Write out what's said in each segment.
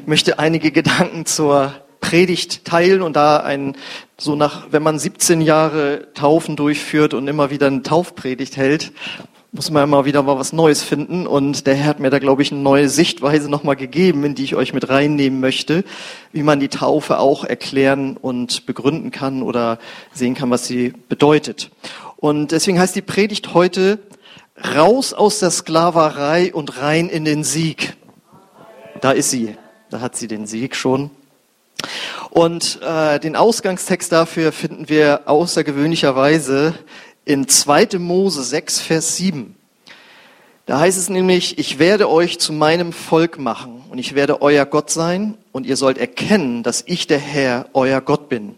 Ich möchte einige Gedanken zur Predigt teilen und da ein, so nach, wenn man 17 Jahre Taufen durchführt und immer wieder eine Taufpredigt hält, muss man immer wieder mal was Neues finden. Und der Herr hat mir da, glaube ich, eine neue Sichtweise nochmal gegeben, in die ich euch mit reinnehmen möchte, wie man die Taufe auch erklären und begründen kann oder sehen kann, was sie bedeutet. Und deswegen heißt die Predigt heute, raus aus der Sklaverei und rein in den Sieg. Da ist sie. Da hat sie den Sieg schon. Und äh, den Ausgangstext dafür finden wir außergewöhnlicherweise in 2. Mose 6, Vers 7. Da heißt es nämlich, ich werde euch zu meinem Volk machen und ich werde euer Gott sein und ihr sollt erkennen, dass ich der Herr, euer Gott bin,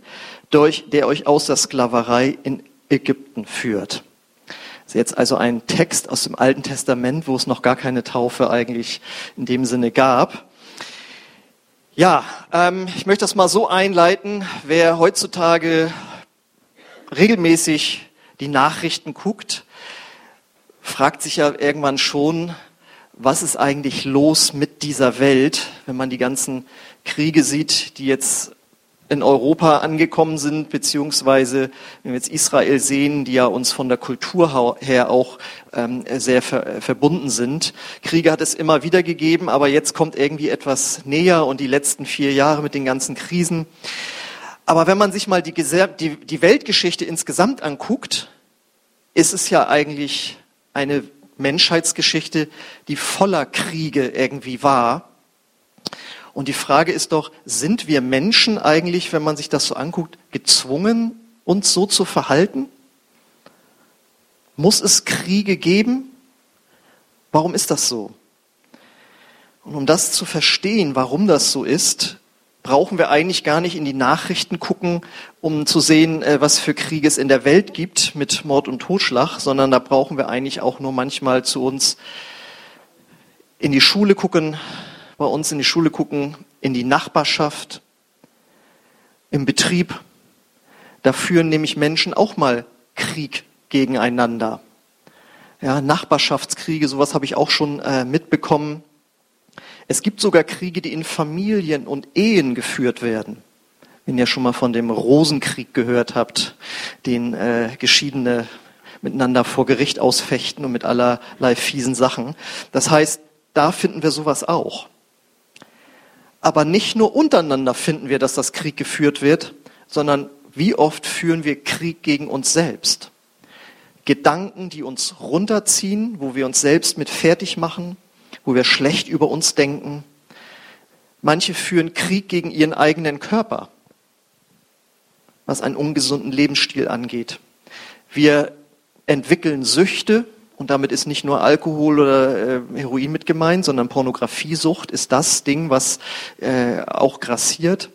durch, der euch aus der Sklaverei in Ägypten führt. Das ist jetzt also ein Text aus dem Alten Testament, wo es noch gar keine Taufe eigentlich in dem Sinne gab. Ja, ähm, ich möchte das mal so einleiten. Wer heutzutage regelmäßig die Nachrichten guckt, fragt sich ja irgendwann schon, was ist eigentlich los mit dieser Welt, wenn man die ganzen Kriege sieht, die jetzt in Europa angekommen sind, beziehungsweise wenn wir jetzt Israel sehen, die ja uns von der Kultur her auch ähm, sehr ver verbunden sind. Kriege hat es immer wieder gegeben, aber jetzt kommt irgendwie etwas näher und die letzten vier Jahre mit den ganzen Krisen. Aber wenn man sich mal die, die, die Weltgeschichte insgesamt anguckt, ist es ja eigentlich eine Menschheitsgeschichte, die voller Kriege irgendwie war. Und die Frage ist doch, sind wir Menschen eigentlich, wenn man sich das so anguckt, gezwungen, uns so zu verhalten? Muss es Kriege geben? Warum ist das so? Und um das zu verstehen, warum das so ist, brauchen wir eigentlich gar nicht in die Nachrichten gucken, um zu sehen, äh, was für Kriege es in der Welt gibt mit Mord und Totschlag, sondern da brauchen wir eigentlich auch nur manchmal zu uns in die Schule gucken, bei uns in die Schule gucken, in die Nachbarschaft, im Betrieb. Da führen nämlich Menschen auch mal Krieg gegeneinander. Ja, Nachbarschaftskriege, sowas habe ich auch schon äh, mitbekommen. Es gibt sogar Kriege, die in Familien und Ehen geführt werden. Wenn ihr schon mal von dem Rosenkrieg gehört habt, den äh, Geschiedene miteinander vor Gericht ausfechten und mit allerlei fiesen Sachen. Das heißt, da finden wir sowas auch. Aber nicht nur untereinander finden wir, dass das Krieg geführt wird, sondern wie oft führen wir Krieg gegen uns selbst? Gedanken, die uns runterziehen, wo wir uns selbst mit fertig machen, wo wir schlecht über uns denken. Manche führen Krieg gegen ihren eigenen Körper, was einen ungesunden Lebensstil angeht. Wir entwickeln Süchte, und damit ist nicht nur Alkohol oder äh, Heroin mit gemeint, sondern Pornografiesucht ist das Ding, was äh, auch grassiert.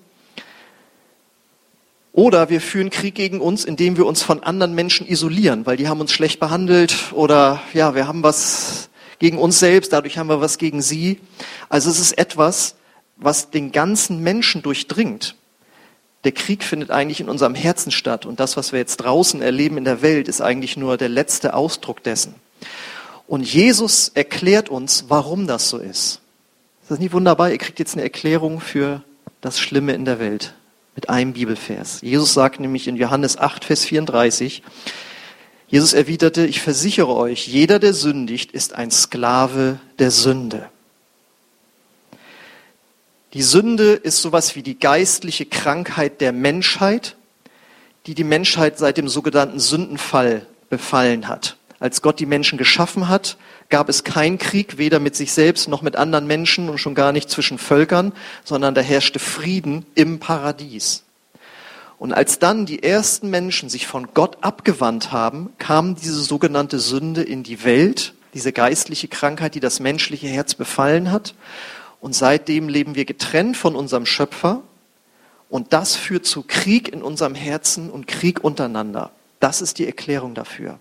Oder wir führen Krieg gegen uns, indem wir uns von anderen Menschen isolieren, weil die haben uns schlecht behandelt oder ja, wir haben was gegen uns selbst, dadurch haben wir was gegen sie. Also es ist etwas, was den ganzen Menschen durchdringt. Der Krieg findet eigentlich in unserem Herzen statt und das, was wir jetzt draußen erleben in der Welt, ist eigentlich nur der letzte Ausdruck dessen. Und Jesus erklärt uns, warum das so ist. Ist das nicht wunderbar? Ihr kriegt jetzt eine Erklärung für das Schlimme in der Welt mit einem Bibelvers. Jesus sagt nämlich in Johannes 8, Vers 34, Jesus erwiderte, ich versichere euch, jeder, der sündigt, ist ein Sklave der Sünde. Die Sünde ist sowas wie die geistliche Krankheit der Menschheit, die die Menschheit seit dem sogenannten Sündenfall befallen hat. Als Gott die Menschen geschaffen hat, gab es keinen Krieg, weder mit sich selbst noch mit anderen Menschen und schon gar nicht zwischen Völkern, sondern da herrschte Frieden im Paradies. Und als dann die ersten Menschen sich von Gott abgewandt haben, kam diese sogenannte Sünde in die Welt, diese geistliche Krankheit, die das menschliche Herz befallen hat. Und seitdem leben wir getrennt von unserem Schöpfer. Und das führt zu Krieg in unserem Herzen und Krieg untereinander. Das ist die Erklärung dafür.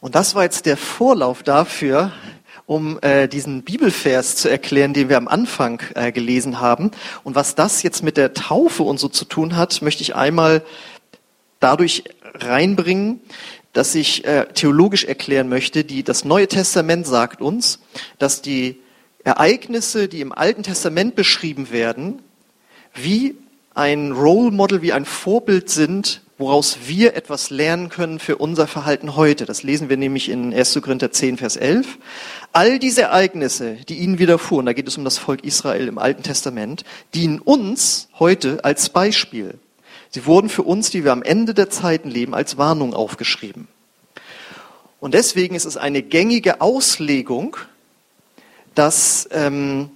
Und das war jetzt der Vorlauf dafür, um äh, diesen Bibelvers zu erklären, den wir am Anfang äh, gelesen haben. Und was das jetzt mit der Taufe und so zu tun hat, möchte ich einmal dadurch reinbringen, dass ich äh, theologisch erklären möchte, die das Neue Testament sagt uns, dass die Ereignisse, die im Alten Testament beschrieben werden, wie ein Role Model, wie ein Vorbild sind, woraus wir etwas lernen können für unser Verhalten heute. Das lesen wir nämlich in 1. Korinther 10, Vers 11. All diese Ereignisse, die ihnen widerfuhren, da geht es um das Volk Israel im Alten Testament, dienen uns heute als Beispiel. Sie wurden für uns, die wir am Ende der Zeiten leben, als Warnung aufgeschrieben. Und deswegen ist es eine gängige Auslegung, dass ähm,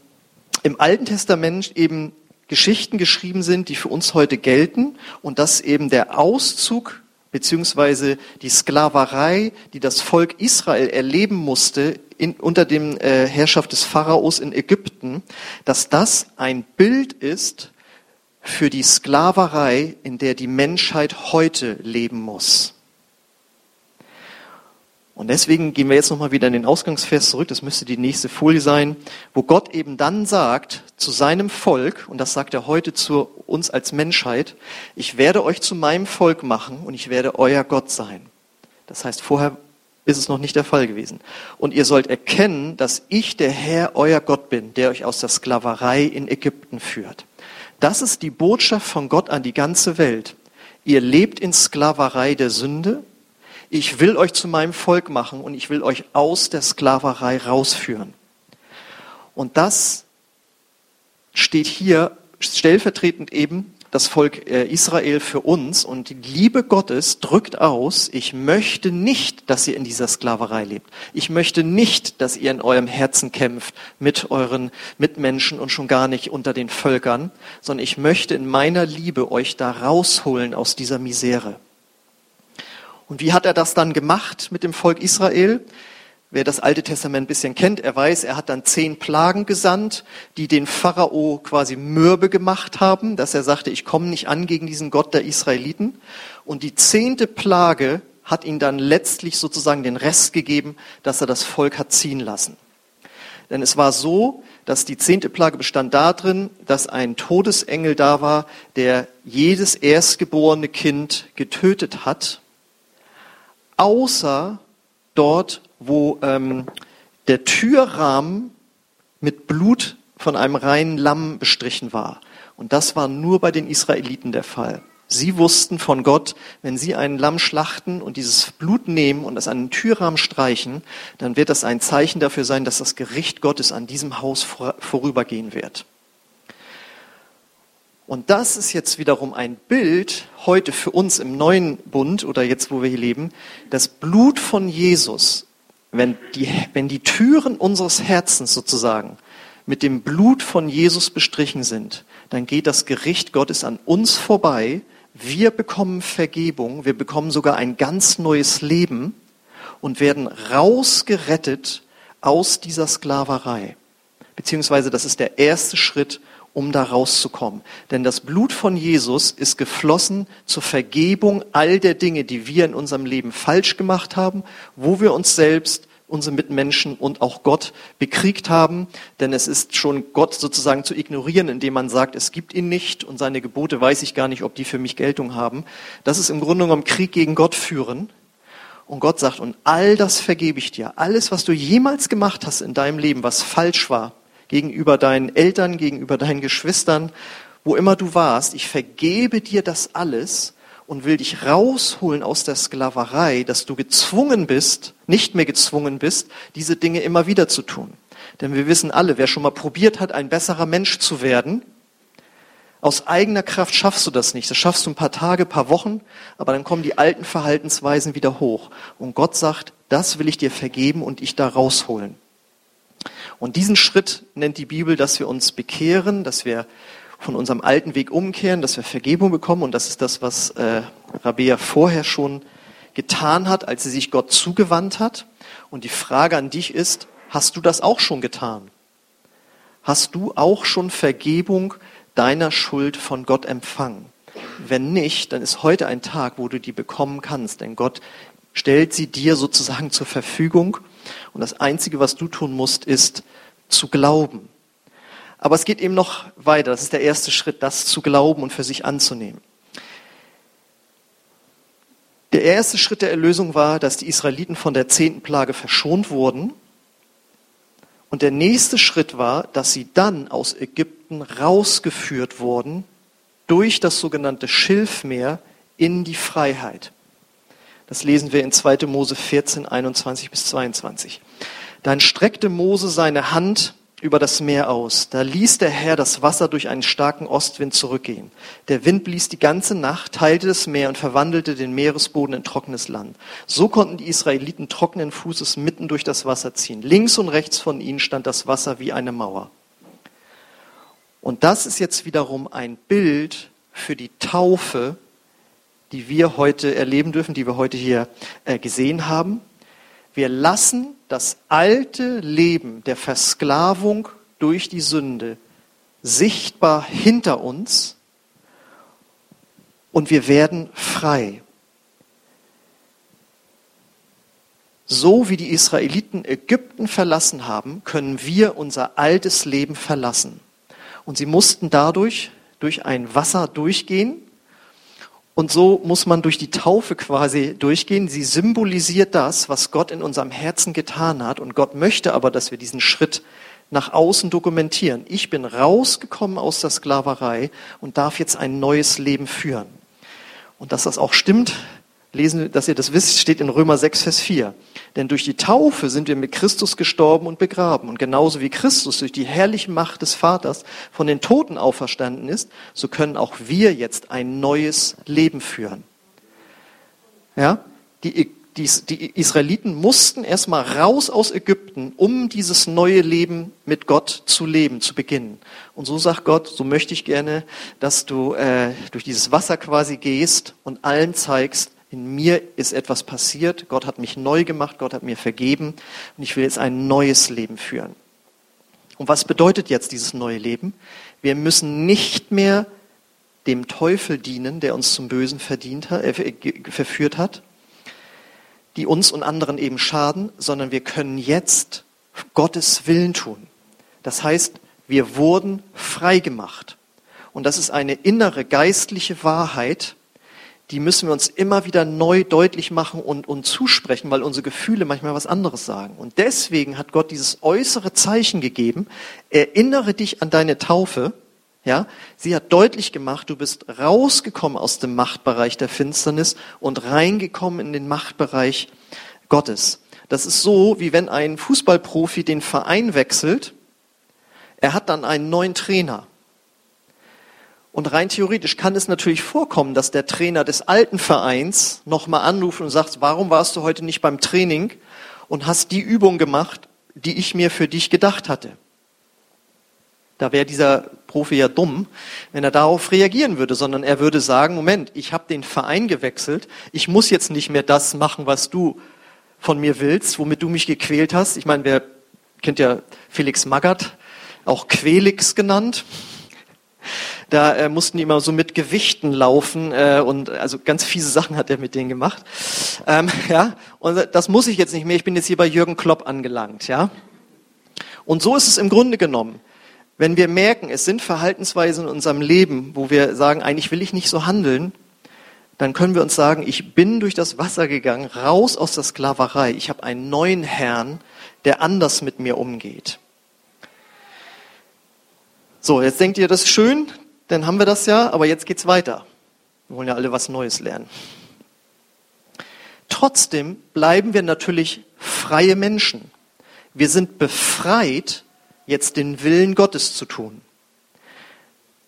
im Alten Testament eben Geschichten geschrieben sind, die für uns heute gelten und dass eben der Auszug beziehungsweise die Sklaverei, die das Volk Israel erleben musste in, unter dem äh, Herrschaft des Pharaos in Ägypten, dass das ein Bild ist für die Sklaverei, in der die Menschheit heute leben muss. Und deswegen gehen wir jetzt nochmal wieder in den Ausgangsvers zurück, das müsste die nächste Folie sein, wo Gott eben dann sagt zu seinem Volk, und das sagt er heute zu uns als Menschheit, ich werde euch zu meinem Volk machen und ich werde euer Gott sein. Das heißt, vorher ist es noch nicht der Fall gewesen. Und ihr sollt erkennen, dass ich der Herr, euer Gott bin, der euch aus der Sklaverei in Ägypten führt. Das ist die Botschaft von Gott an die ganze Welt. Ihr lebt in Sklaverei der Sünde, ich will euch zu meinem Volk machen und ich will euch aus der Sklaverei rausführen. Und das steht hier stellvertretend eben das Volk äh, Israel für uns und die Liebe Gottes drückt aus, ich möchte nicht, dass ihr in dieser Sklaverei lebt. Ich möchte nicht, dass ihr in eurem Herzen kämpft mit euren Mitmenschen und schon gar nicht unter den Völkern, sondern ich möchte in meiner Liebe euch da rausholen aus dieser Misere. Und wie hat er das dann gemacht mit dem Volk Israel? Wer das Alte Testament ein bisschen kennt, er weiß, er hat dann zehn Plagen gesandt, die den Pharao quasi mürbe gemacht haben, dass er sagte, ich komme nicht an gegen diesen Gott der Israeliten. Und die zehnte Plage hat ihn dann letztlich sozusagen den Rest gegeben, dass er das Volk hat ziehen lassen. Denn es war so, dass die zehnte Plage bestand darin, dass ein Todesengel da war, der jedes erstgeborene Kind getötet hat außer dort, wo ähm, der Türrahmen mit Blut von einem reinen Lamm bestrichen war. Und das war nur bei den Israeliten der Fall. Sie wussten von Gott, wenn sie einen Lamm schlachten und dieses Blut nehmen und es an den Türrahmen streichen, dann wird das ein Zeichen dafür sein, dass das Gericht Gottes an diesem Haus vorübergehen wird. Und das ist jetzt wiederum ein Bild heute für uns im neuen Bund oder jetzt, wo wir hier leben. Das Blut von Jesus, wenn die, wenn die Türen unseres Herzens sozusagen mit dem Blut von Jesus bestrichen sind, dann geht das Gericht Gottes an uns vorbei. Wir bekommen Vergebung, wir bekommen sogar ein ganz neues Leben und werden rausgerettet aus dieser Sklaverei. Beziehungsweise das ist der erste Schritt, um da rauszukommen. Denn das Blut von Jesus ist geflossen zur Vergebung all der Dinge, die wir in unserem Leben falsch gemacht haben, wo wir uns selbst, unsere Mitmenschen und auch Gott bekriegt haben. Denn es ist schon Gott sozusagen zu ignorieren, indem man sagt, es gibt ihn nicht und seine Gebote weiß ich gar nicht, ob die für mich Geltung haben. Das ist im Grunde genommen Krieg gegen Gott führen. Und Gott sagt, und all das vergebe ich dir. Alles, was du jemals gemacht hast in deinem Leben, was falsch war, gegenüber deinen Eltern, gegenüber deinen Geschwistern, wo immer du warst. Ich vergebe dir das alles und will dich rausholen aus der Sklaverei, dass du gezwungen bist, nicht mehr gezwungen bist, diese Dinge immer wieder zu tun. Denn wir wissen alle, wer schon mal probiert hat, ein besserer Mensch zu werden, aus eigener Kraft schaffst du das nicht. Das schaffst du ein paar Tage, ein paar Wochen, aber dann kommen die alten Verhaltensweisen wieder hoch. Und Gott sagt, das will ich dir vergeben und ich da rausholen. Und diesen Schritt nennt die Bibel, dass wir uns bekehren, dass wir von unserem alten Weg umkehren, dass wir Vergebung bekommen. Und das ist das, was äh, Rabea vorher schon getan hat, als sie sich Gott zugewandt hat. Und die Frage an dich ist, hast du das auch schon getan? Hast du auch schon Vergebung deiner Schuld von Gott empfangen? Wenn nicht, dann ist heute ein Tag, wo du die bekommen kannst, denn Gott stellt sie dir sozusagen zur Verfügung und das Einzige, was du tun musst, ist zu glauben. Aber es geht eben noch weiter. Das ist der erste Schritt, das zu glauben und für sich anzunehmen. Der erste Schritt der Erlösung war, dass die Israeliten von der zehnten Plage verschont wurden. Und der nächste Schritt war, dass sie dann aus Ägypten rausgeführt wurden durch das sogenannte Schilfmeer in die Freiheit. Das lesen wir in 2. Mose 14, 21 bis 22. Dann streckte Mose seine Hand über das Meer aus. Da ließ der Herr das Wasser durch einen starken Ostwind zurückgehen. Der Wind blies die ganze Nacht, teilte das Meer und verwandelte den Meeresboden in trockenes Land. So konnten die Israeliten trockenen Fußes mitten durch das Wasser ziehen. Links und rechts von ihnen stand das Wasser wie eine Mauer. Und das ist jetzt wiederum ein Bild für die Taufe, die wir heute erleben dürfen, die wir heute hier äh, gesehen haben. Wir lassen das alte Leben der Versklavung durch die Sünde sichtbar hinter uns und wir werden frei. So wie die Israeliten Ägypten verlassen haben, können wir unser altes Leben verlassen. Und sie mussten dadurch durch ein Wasser durchgehen, und so muss man durch die Taufe quasi durchgehen. Sie symbolisiert das, was Gott in unserem Herzen getan hat. Und Gott möchte aber, dass wir diesen Schritt nach außen dokumentieren. Ich bin rausgekommen aus der Sklaverei und darf jetzt ein neues Leben führen. Und dass das auch stimmt, lesen, dass ihr das wisst, steht in Römer 6, Vers 4. Denn durch die Taufe sind wir mit Christus gestorben und begraben. Und genauso wie Christus durch die herrliche Macht des Vaters von den Toten auferstanden ist, so können auch wir jetzt ein neues Leben führen. Ja? Die, die, die Israeliten mussten erstmal raus aus Ägypten, um dieses neue Leben mit Gott zu leben, zu beginnen. Und so sagt Gott, so möchte ich gerne, dass du äh, durch dieses Wasser quasi gehst und allen zeigst, in mir ist etwas passiert, Gott hat mich neu gemacht, Gott hat mir vergeben und ich will jetzt ein neues Leben führen. Und was bedeutet jetzt dieses neue Leben? Wir müssen nicht mehr dem Teufel dienen, der uns zum Bösen verdient äh, verführt hat, die uns und anderen eben schaden, sondern wir können jetzt Gottes Willen tun. Das heißt, wir wurden frei gemacht. Und das ist eine innere geistliche Wahrheit, die müssen wir uns immer wieder neu deutlich machen und, und zusprechen, weil unsere Gefühle manchmal was anderes sagen. Und deswegen hat Gott dieses äußere Zeichen gegeben. Erinnere dich an deine Taufe. Ja, sie hat deutlich gemacht, du bist rausgekommen aus dem Machtbereich der Finsternis und reingekommen in den Machtbereich Gottes. Das ist so, wie wenn ein Fußballprofi den Verein wechselt. Er hat dann einen neuen Trainer. Und rein theoretisch kann es natürlich vorkommen, dass der Trainer des alten Vereins nochmal anruft und sagt, warum warst du heute nicht beim Training und hast die Übung gemacht, die ich mir für dich gedacht hatte. Da wäre dieser Profi ja dumm, wenn er darauf reagieren würde, sondern er würde sagen, Moment, ich habe den Verein gewechselt, ich muss jetzt nicht mehr das machen, was du von mir willst, womit du mich gequält hast. Ich meine, wer kennt ja Felix Magath, auch Quelix genannt. Da äh, mussten die immer so mit Gewichten laufen äh, und also ganz fiese Sachen hat er mit denen gemacht. Ähm, ja, und das muss ich jetzt nicht mehr. Ich bin jetzt hier bei Jürgen Klopp angelangt. Ja, und so ist es im Grunde genommen. Wenn wir merken, es sind Verhaltensweisen in unserem Leben, wo wir sagen, eigentlich will ich nicht so handeln, dann können wir uns sagen, ich bin durch das Wasser gegangen, raus aus der Sklaverei. Ich habe einen neuen Herrn, der anders mit mir umgeht. So, jetzt denkt ihr, das ist schön, dann haben wir das ja, aber jetzt geht's weiter. Wir wollen ja alle was Neues lernen. Trotzdem bleiben wir natürlich freie Menschen. Wir sind befreit, jetzt den Willen Gottes zu tun.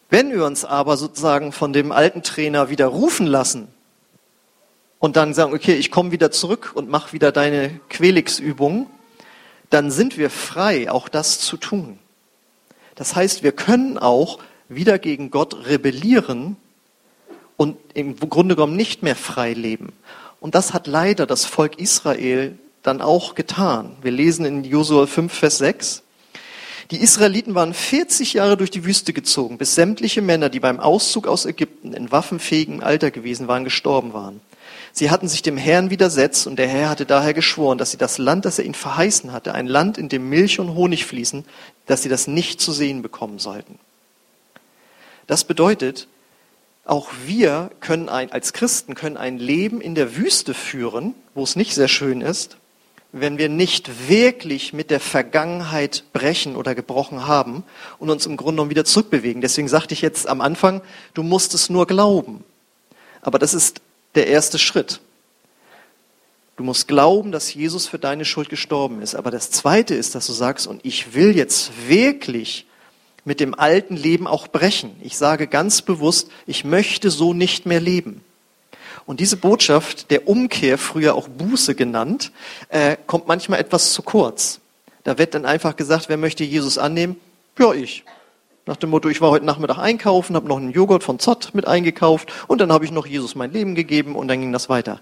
Wenn wir uns aber sozusagen von dem alten Trainer wieder rufen lassen und dann sagen, okay, ich komme wieder zurück und mache wieder deine Quelix-Übung, dann sind wir frei, auch das zu tun. Das heißt, wir können auch wieder gegen Gott rebellieren und im Grunde genommen nicht mehr frei leben. Und das hat leider das Volk Israel dann auch getan. Wir lesen in Josua 5, Vers 6. Die Israeliten waren 40 Jahre durch die Wüste gezogen, bis sämtliche Männer, die beim Auszug aus Ägypten in waffenfähigem Alter gewesen waren, gestorben waren. Sie hatten sich dem Herrn widersetzt und der Herr hatte daher geschworen, dass sie das Land, das er ihnen verheißen hatte, ein Land, in dem Milch und Honig fließen, dass sie das nicht zu sehen bekommen sollten. Das bedeutet, auch wir können ein, als Christen können ein Leben in der Wüste führen, wo es nicht sehr schön ist, wenn wir nicht wirklich mit der Vergangenheit brechen oder gebrochen haben und uns im Grunde genommen wieder zurückbewegen. Deswegen sagte ich jetzt am Anfang, du musst es nur glauben. Aber das ist der erste Schritt. Du musst glauben, dass Jesus für deine Schuld gestorben ist. Aber das Zweite ist, dass du sagst, und ich will jetzt wirklich mit dem alten Leben auch brechen. Ich sage ganz bewusst, ich möchte so nicht mehr leben. Und diese Botschaft der Umkehr, früher auch Buße genannt, äh, kommt manchmal etwas zu kurz. Da wird dann einfach gesagt, wer möchte Jesus annehmen? Ja, ich. Nach dem Motto, ich war heute Nachmittag einkaufen, habe noch einen Joghurt von Zott mit eingekauft und dann habe ich noch Jesus mein Leben gegeben und dann ging das weiter.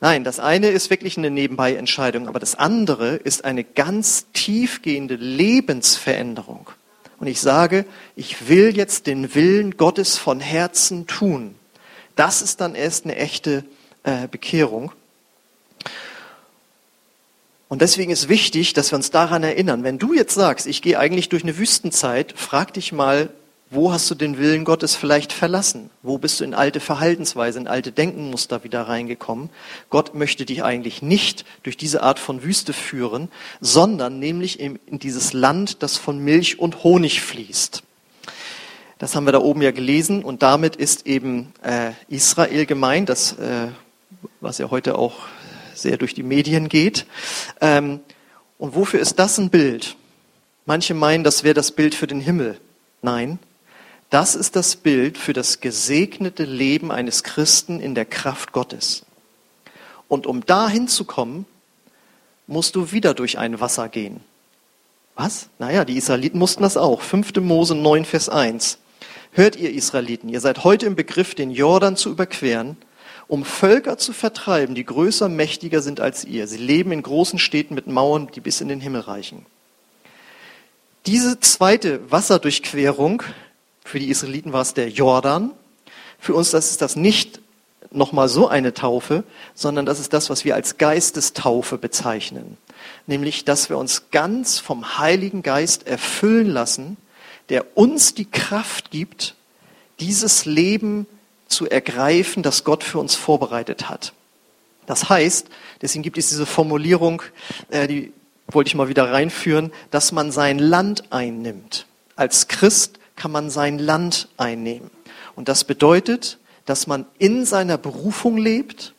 Nein, das eine ist wirklich eine Nebenbei-Entscheidung, aber das andere ist eine ganz tiefgehende Lebensveränderung. Und ich sage, ich will jetzt den Willen Gottes von Herzen tun. Das ist dann erst eine echte äh, Bekehrung. Und deswegen ist wichtig, dass wir uns daran erinnern. Wenn du jetzt sagst, ich gehe eigentlich durch eine Wüstenzeit, frag dich mal, wo hast du den Willen Gottes vielleicht verlassen? Wo bist du in alte Verhaltensweise, in alte Denkenmuster wieder reingekommen? Gott möchte dich eigentlich nicht durch diese Art von Wüste führen, sondern nämlich in, dieses Land, das von Milch und Honig fließt. Das haben wir da oben ja gelesen und damit ist eben äh, Israel gemeint, das, äh, was ja heute auch sehr durch die Medien geht. Ähm, und wofür ist das ein Bild? Manche meinen, das wäre das Bild für den Himmel. Nein, das ist das Bild für das gesegnete Leben eines Christen in der Kraft Gottes. Und um dahin zu kommen, musst du wieder durch ein Wasser gehen. Was? Naja, die Israeliten mussten das auch. 5. Mose 9, Vers 1. Hört ihr Israeliten, ihr seid heute im Begriff, den Jordan zu überqueren um Völker zu vertreiben, die größer, mächtiger sind als ihr. Sie leben in großen Städten mit Mauern, die bis in den Himmel reichen. Diese zweite Wasserdurchquerung, für die Israeliten war es der Jordan. Für uns das ist das nicht nochmal so eine Taufe, sondern das ist das, was wir als Geistestaufe bezeichnen. Nämlich, dass wir uns ganz vom Heiligen Geist erfüllen lassen, der uns die Kraft gibt, dieses Leben zu ergreifen, das Gott für uns vorbereitet hat. Das heißt, deswegen gibt es diese Formulierung, äh, die wollte ich mal wieder reinführen, dass man sein Land einnimmt. Als Christ kann man sein Land einnehmen. Und das bedeutet, dass man in seiner Berufung lebt,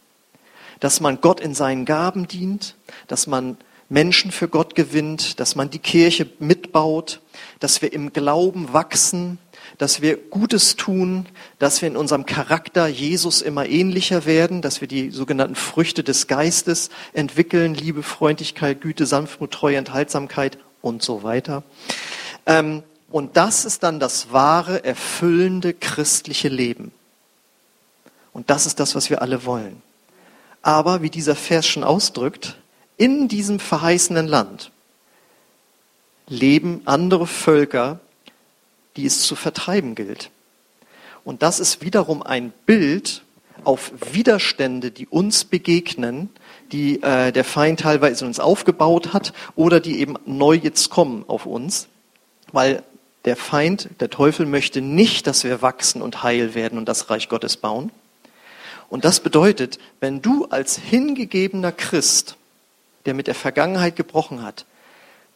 dass man Gott in seinen Gaben dient, dass man Menschen für Gott gewinnt, dass man die Kirche mitbaut, dass wir im Glauben wachsen, dass wir Gutes tun, dass wir in unserem Charakter Jesus immer ähnlicher werden, dass wir die sogenannten Früchte des Geistes entwickeln, Liebe, Freundlichkeit, Güte, Sanftmut, Treue, Enthaltsamkeit und so weiter. Ähm, und das ist dann das wahre, erfüllende christliche Leben. Und das ist das, was wir alle wollen. Aber wie dieser Vers schon ausdrückt, in diesem verheißenen Land leben andere Völker, die es zu vertreiben gilt. Und das ist wiederum ein Bild auf Widerstände, die uns begegnen, die äh, der Feind teilweise uns aufgebaut hat oder die eben neu jetzt kommen auf uns, weil der Feind, der Teufel möchte nicht, dass wir wachsen und heil werden und das Reich Gottes bauen. Und das bedeutet, wenn du als hingegebener Christ, der mit der Vergangenheit gebrochen hat,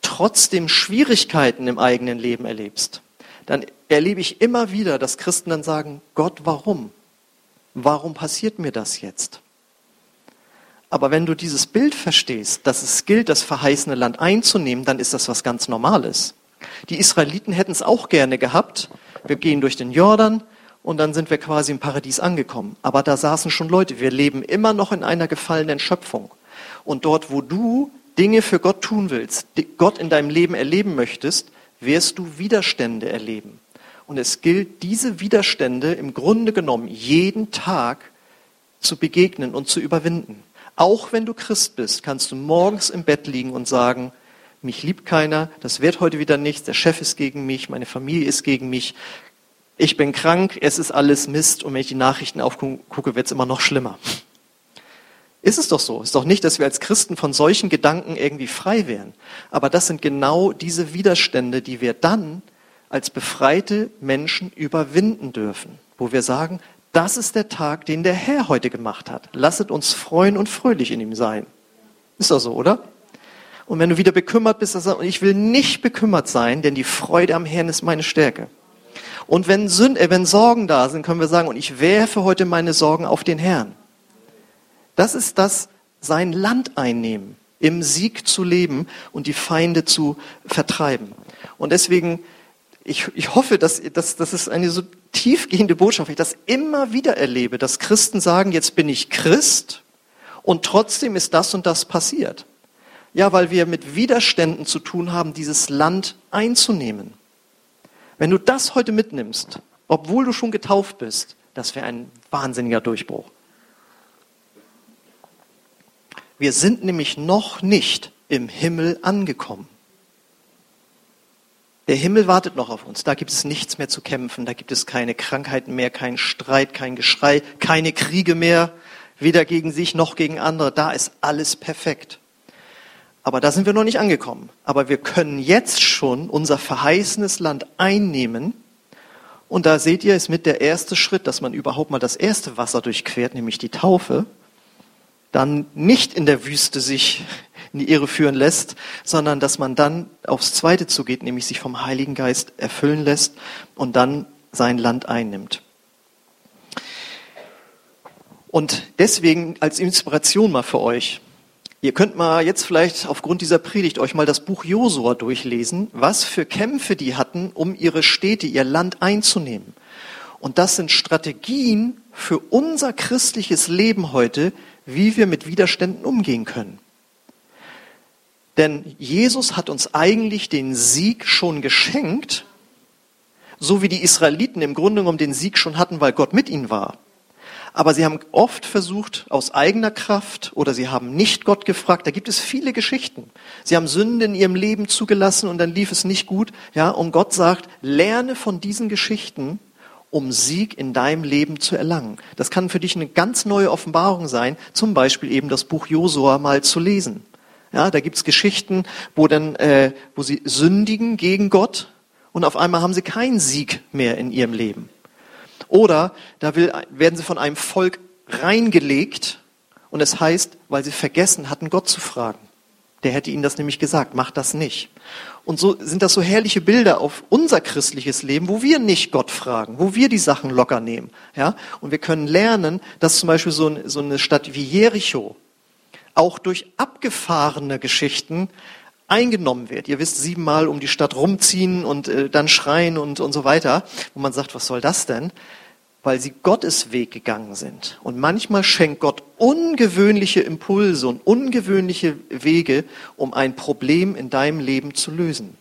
trotzdem Schwierigkeiten im eigenen Leben erlebst, dann erlebe ich immer wieder, dass Christen dann sagen, Gott, warum? Warum passiert mir das jetzt? Aber wenn du dieses Bild verstehst, dass es gilt, das verheißene Land einzunehmen, dann ist das was ganz Normales. Die Israeliten hätten es auch gerne gehabt. Wir gehen durch den Jordan und dann sind wir quasi im Paradies angekommen. Aber da saßen schon Leute. Wir leben immer noch in einer gefallenen Schöpfung. Und dort, wo du Dinge für Gott tun willst, Gott in deinem Leben erleben möchtest, wirst du Widerstände erleben. Und es gilt, diese Widerstände im Grunde genommen jeden Tag zu begegnen und zu überwinden. Auch wenn du Christ bist, kannst du morgens im Bett liegen und sagen, mich liebt keiner, das wird heute wieder nichts, der Chef ist gegen mich, meine Familie ist gegen mich, ich bin krank, es ist alles Mist und wenn ich die Nachrichten aufgucke, wird es immer noch schlimmer. Ist es doch so. Ist doch nicht, dass wir als Christen von solchen Gedanken irgendwie frei wären. Aber das sind genau diese Widerstände, die wir dann als befreite Menschen überwinden dürfen. Wo wir sagen, das ist der Tag, den der Herr heute gemacht hat. Lasset uns freuen und fröhlich in ihm sein. Ist doch so, oder? Und wenn du wieder bekümmert bist, dann sagst du, ich will nicht bekümmert sein, denn die Freude am Herrn ist meine Stärke. Und wenn, Sünd, äh, wenn Sorgen da sind, können wir sagen, und ich werfe heute meine Sorgen auf den Herrn. Das ist das, sein Land einnehmen, im Sieg zu leben und die Feinde zu vertreiben. Und deswegen, ich, ich hoffe, dass, dass, dass es eine so tiefgehende Botschaft, ich das immer wieder erlebe, dass Christen sagen, jetzt bin ich Christ und trotzdem ist das und das passiert. Ja, weil wir mit Widerständen zu tun haben, dieses Land einzunehmen. Wenn du das heute mitnimmst, obwohl du schon getauft bist, das wäre ein wahnsinniger Durchbruch. Wir sind nämlich noch nicht im Himmel angekommen. Der Himmel wartet noch auf uns. Da gibt es nichts mehr zu kämpfen. Da gibt es keine Krankheiten mehr, keinen Streit, kein Geschrei, keine Kriege mehr, weder gegen sich noch gegen andere. Da ist alles perfekt. Aber da sind wir noch nicht angekommen. Aber wir können jetzt schon unser verheißenes Land einnehmen. Und da seht ihr, ist mit der erste Schritt, dass man überhaupt mal das erste Wasser durchquert, nämlich die Taufe. Dann nicht in der Wüste sich in die Irre führen lässt, sondern dass man dann aufs Zweite zugeht, nämlich sich vom Heiligen Geist erfüllen lässt und dann sein Land einnimmt. Und deswegen als Inspiration mal für euch. Ihr könnt mal jetzt vielleicht aufgrund dieser Predigt euch mal das Buch Josua durchlesen, was für Kämpfe die hatten, um ihre Städte, ihr Land einzunehmen. Und das sind Strategien für unser christliches Leben heute, wie wir mit Widerständen umgehen können. Denn Jesus hat uns eigentlich den Sieg schon geschenkt, so wie die Israeliten im Grunde genommen den Sieg schon hatten, weil Gott mit ihnen war. Aber sie haben oft versucht, aus eigener Kraft oder sie haben nicht Gott gefragt. Da gibt es viele Geschichten. Sie haben Sünde in ihrem Leben zugelassen und dann lief es nicht gut. Ja, und Gott sagt, lerne von diesen Geschichten, um Sieg in deinem Leben zu erlangen. Das kann für dich eine ganz neue Offenbarung sein, zum Beispiel eben das Buch Josua mal zu lesen. Ja, da gibt's Geschichten, wo dann, äh, wo sie sündigen gegen Gott und auf einmal haben sie keinen Sieg mehr in ihrem Leben. Oder da will, werden sie von einem Volk reingelegt und es heißt, weil sie vergessen hatten, Gott zu fragen. Der hätte ihnen das nämlich gesagt, mach das nicht. Und so sind das so herrliche Bilder auf unser christliches Leben, wo wir nicht Gott fragen, wo wir die Sachen locker nehmen. Ja? Und wir können lernen, dass zum Beispiel so, so eine Stadt wie Jericho, auch durch abgefahrene Geschichten eingenommen wird. Ihr wisst, siebenmal um die Stadt rumziehen und äh, dann schreien und, und so weiter, wo man sagt, was soll das denn? Weil sie Gottes Weg gegangen sind. Und manchmal schenkt Gott ungewöhnliche Impulse und ungewöhnliche Wege, um ein Problem in deinem Leben zu lösen.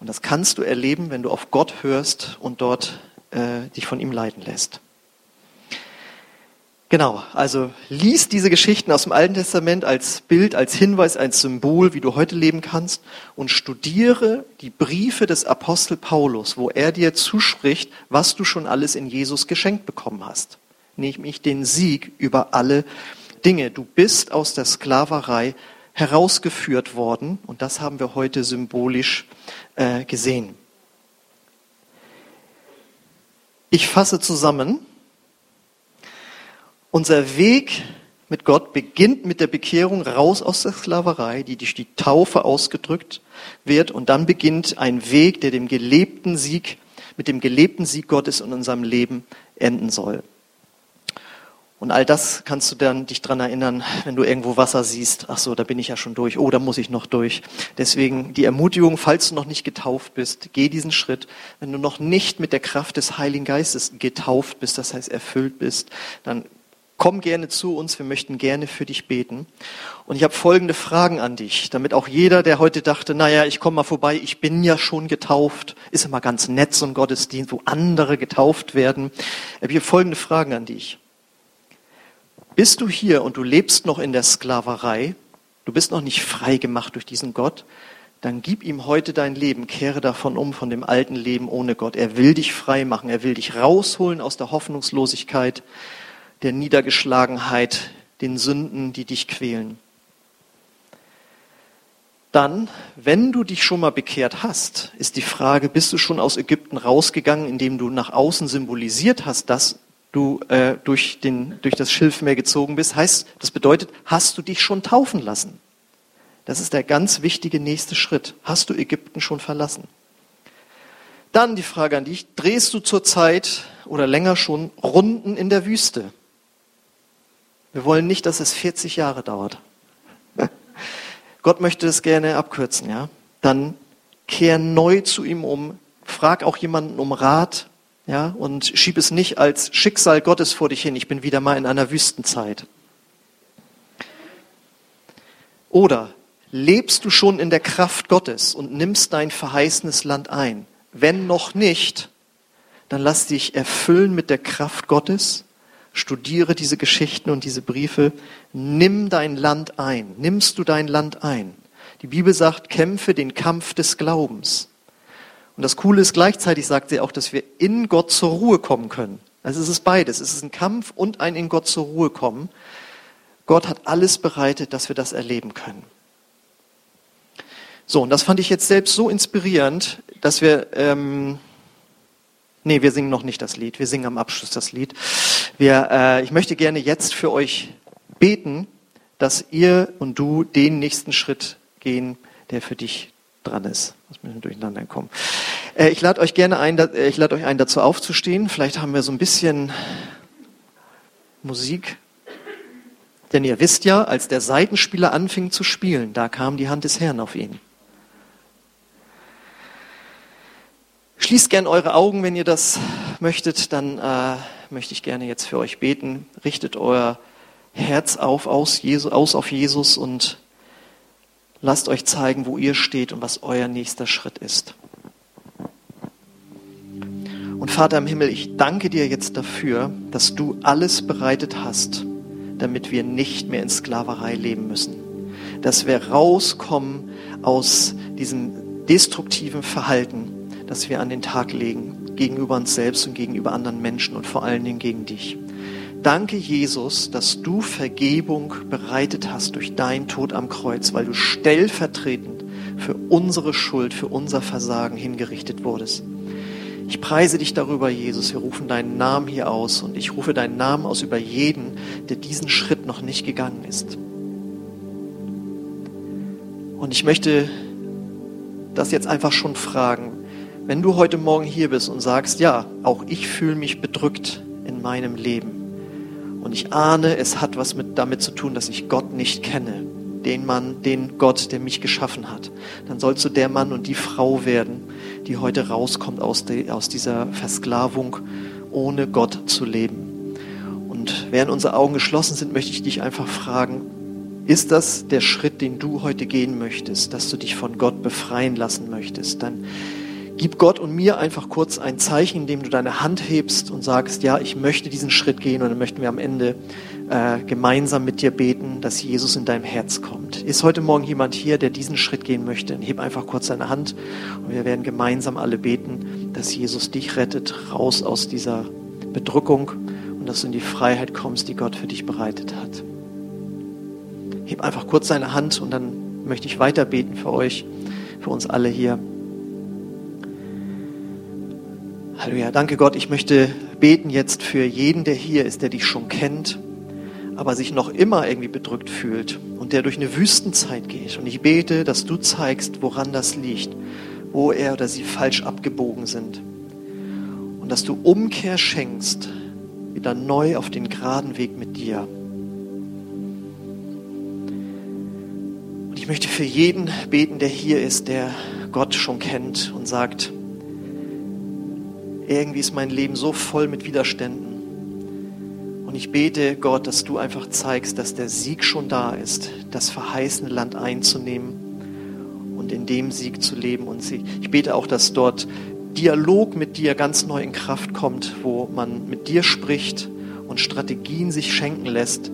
Und das kannst du erleben, wenn du auf Gott hörst und dort äh, dich von ihm leiten lässt. Genau, also lies diese Geschichten aus dem Alten Testament als Bild, als Hinweis, als Symbol, wie du heute leben kannst und studiere die Briefe des Apostel Paulus, wo er dir zuspricht, was du schon alles in Jesus geschenkt bekommen hast. Nämlich den Sieg über alle Dinge. Du bist aus der Sklaverei herausgeführt worden und das haben wir heute symbolisch äh, gesehen. Ich fasse zusammen, unser Weg mit Gott beginnt mit der Bekehrung raus aus der Sklaverei, die durch die Taufe ausgedrückt wird. Und dann beginnt ein Weg, der dem gelebten Sieg, mit dem gelebten Sieg Gottes in unserem Leben enden soll. Und all das kannst du dann dich dran erinnern, wenn du irgendwo Wasser siehst. Ach so, da bin ich ja schon durch. Oh, da muss ich noch durch. Deswegen die Ermutigung, falls du noch nicht getauft bist, geh diesen Schritt. Wenn du noch nicht mit der Kraft des Heiligen Geistes getauft bist, das heißt erfüllt bist, dann komm gerne zu uns, wir möchten gerne für dich beten. Und ich habe folgende Fragen an dich, damit auch jeder, der heute dachte, naja, ich komme mal vorbei, ich bin ja schon getauft, ist immer ganz nett so ein Gottesdienst, wo andere getauft werden. Ich habe folgende Fragen an dich. Bist du hier und du lebst noch in der Sklaverei, du bist noch nicht frei gemacht durch diesen Gott, dann gib ihm heute dein Leben, kehre davon um, von dem alten Leben ohne Gott. Er will dich frei machen, er will dich rausholen aus der Hoffnungslosigkeit, der Niedergeschlagenheit, den Sünden, die dich quälen. Dann, wenn du dich schon mal bekehrt hast, ist die Frage, bist du schon aus Ägypten rausgegangen, indem du nach außen symbolisiert hast, dass du äh, durch, den, durch das Schilfmeer gezogen bist? Heißt, das bedeutet, hast du dich schon taufen lassen? Das ist der ganz wichtige nächste Schritt. Hast du Ägypten schon verlassen? Dann die Frage an dich, drehst du zurzeit oder länger schon Runden in der Wüste? Wir wollen nicht, dass es 40 Jahre dauert. Gott möchte es gerne abkürzen, ja? Dann kehr neu zu ihm um, frag auch jemanden um Rat, ja, und schieb es nicht als Schicksal Gottes vor dich hin. Ich bin wieder mal in einer Wüstenzeit. Oder lebst du schon in der Kraft Gottes und nimmst dein verheißenes Land ein? Wenn noch nicht, dann lass dich erfüllen mit der Kraft Gottes, studiere diese Geschichten und diese Briefe, nimm dein Land ein. Nimmst du dein Land ein? Die Bibel sagt, kämpfe den Kampf des Glaubens. Und das Coole ist, gleichzeitig sagt sie auch, dass wir in Gott zur Ruhe kommen können. Also es ist beides. Es ist ein Kampf und ein in Gott zur Ruhe kommen. Gott hat alles bereitet, dass wir das erleben können. So, und das fand ich jetzt selbst so inspirierend, dass wir, ähm, nee, wir singen noch nicht das Lied, wir singen am Abschluss das Lied. Wir, äh, ich möchte gerne jetzt für euch beten, dass ihr und du den nächsten Schritt gehen, der für dich dran ist. Muss mir durcheinander kommen. Äh, ich lade euch gerne ein, äh, ich lade euch ein, dazu aufzustehen. Vielleicht haben wir so ein bisschen Musik. Denn ihr wisst ja, als der Seitenspieler anfing zu spielen, da kam die Hand des Herrn auf ihn. Schließt gern eure Augen, wenn ihr das möchtet, dann äh, möchte ich gerne jetzt für euch beten. Richtet euer Herz auf aus, Jesus, aus auf Jesus und lasst euch zeigen, wo ihr steht und was euer nächster Schritt ist. Und Vater im Himmel, ich danke dir jetzt dafür, dass du alles bereitet hast, damit wir nicht mehr in Sklaverei leben müssen. Dass wir rauskommen aus diesem destruktiven Verhalten, das wir an den Tag legen, gegenüber uns selbst und gegenüber anderen Menschen und vor allen Dingen gegen dich. Danke, Jesus, dass du Vergebung bereitet hast durch deinen Tod am Kreuz, weil du stellvertretend für unsere Schuld, für unser Versagen hingerichtet wurdest. Ich preise dich darüber, Jesus. Wir rufen deinen Namen hier aus und ich rufe deinen Namen aus über jeden, der diesen Schritt noch nicht gegangen ist. Und ich möchte das jetzt einfach schon fragen. Wenn du heute Morgen hier bist und sagst, ja, auch ich fühle mich bedrückt in meinem Leben und ich ahne, es hat was mit, damit zu tun, dass ich Gott nicht kenne, den Mann, den Gott, der mich geschaffen hat, dann sollst du der Mann und die Frau werden, die heute rauskommt aus, die, aus dieser Versklavung, ohne Gott zu leben. Und während unsere Augen geschlossen sind, möchte ich dich einfach fragen, ist das der Schritt, den du heute gehen möchtest, dass du dich von Gott befreien lassen möchtest? Dann Gib Gott und mir einfach kurz ein Zeichen, indem du deine Hand hebst und sagst, ja, ich möchte diesen Schritt gehen und dann möchten wir am Ende äh, gemeinsam mit dir beten, dass Jesus in deinem Herz kommt. Ist heute Morgen jemand hier, der diesen Schritt gehen möchte? Dann heb einfach kurz deine Hand und wir werden gemeinsam alle beten, dass Jesus dich rettet, raus aus dieser Bedrückung und dass du in die Freiheit kommst, die Gott für dich bereitet hat. Heb einfach kurz deine Hand und dann möchte ich weiter beten für euch, für uns alle hier. Halleluja. Danke Gott. Ich möchte beten jetzt für jeden, der hier ist, der dich schon kennt, aber sich noch immer irgendwie bedrückt fühlt und der durch eine Wüstenzeit geht. Und ich bete, dass du zeigst, woran das liegt, wo er oder sie falsch abgebogen sind. Und dass du Umkehr schenkst, wieder neu auf den geraden Weg mit dir. Und ich möchte für jeden beten, der hier ist, der Gott schon kennt und sagt, irgendwie ist mein Leben so voll mit Widerständen. Und ich bete, Gott, dass du einfach zeigst, dass der Sieg schon da ist, das verheißene Land einzunehmen und in dem Sieg zu leben. Und ich bete auch, dass dort Dialog mit dir ganz neu in Kraft kommt, wo man mit dir spricht und Strategien sich schenken lässt,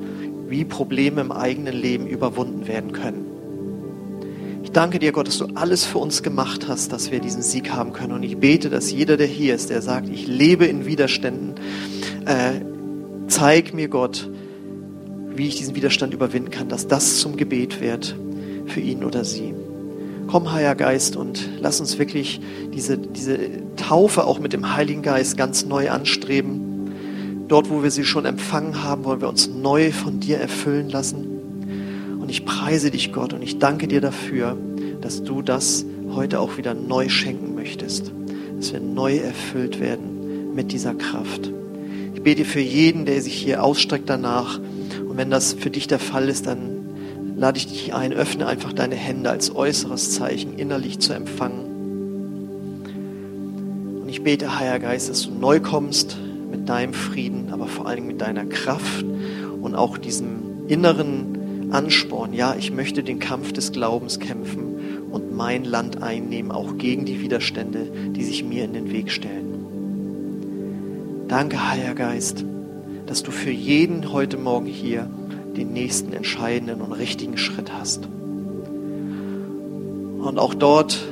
wie Probleme im eigenen Leben überwunden werden können. Ich danke dir, Gott, dass du alles für uns gemacht hast, dass wir diesen Sieg haben können. Und ich bete, dass jeder, der hier ist, der sagt, ich lebe in Widerständen, äh, zeig mir, Gott, wie ich diesen Widerstand überwinden kann, dass das zum Gebet wird für ihn oder sie. Komm, Heiliger Geist, und lass uns wirklich diese, diese Taufe auch mit dem Heiligen Geist ganz neu anstreben. Dort, wo wir sie schon empfangen haben, wollen wir uns neu von dir erfüllen lassen. Und ich preise dich, Gott, und ich danke dir dafür, dass du das heute auch wieder neu schenken möchtest, dass wir neu erfüllt werden mit dieser Kraft. Ich bete für jeden, der sich hier ausstreckt danach. Und wenn das für dich der Fall ist, dann lade ich dich ein, öffne einfach deine Hände als äußeres Zeichen innerlich zu empfangen. Und ich bete, Heiliger Geist, dass du neu kommst mit deinem Frieden, aber vor allen Dingen mit deiner Kraft und auch diesem inneren Ansporn. Ja, ich möchte den Kampf des Glaubens kämpfen und mein Land einnehmen, auch gegen die Widerstände, die sich mir in den Weg stellen. Danke, Heiliger Geist, dass du für jeden heute Morgen hier den nächsten entscheidenden und richtigen Schritt hast. Und auch dort,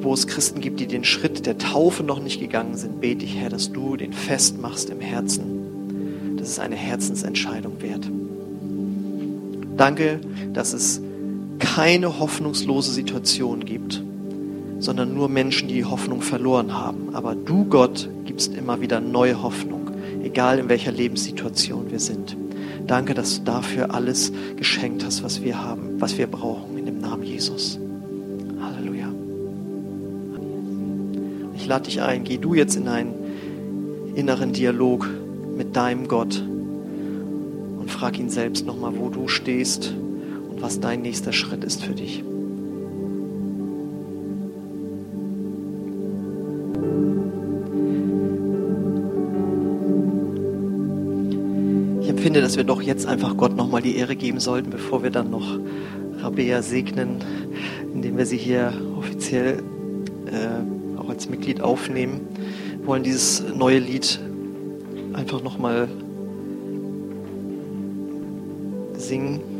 wo es Christen gibt, die den Schritt der Taufe noch nicht gegangen sind, bete ich, Herr, dass du den festmachst im Herzen, dass es eine Herzensentscheidung wird. Danke, dass es keine hoffnungslose Situation gibt, sondern nur Menschen, die Hoffnung verloren haben. Aber du, Gott, gibst immer wieder neue Hoffnung, egal in welcher Lebenssituation wir sind. Danke, dass du dafür alles geschenkt hast, was wir haben, was wir brauchen, in dem Namen Jesus. Halleluja. Ich lade dich ein, geh du jetzt in einen inneren Dialog mit deinem Gott frag ihn selbst nochmal, wo du stehst und was dein nächster Schritt ist für dich. Ich empfinde, dass wir doch jetzt einfach Gott nochmal die Ehre geben sollten, bevor wir dann noch Rabea segnen, indem wir sie hier offiziell äh, auch als Mitglied aufnehmen. Wir wollen dieses neue Lied einfach nochmal singen.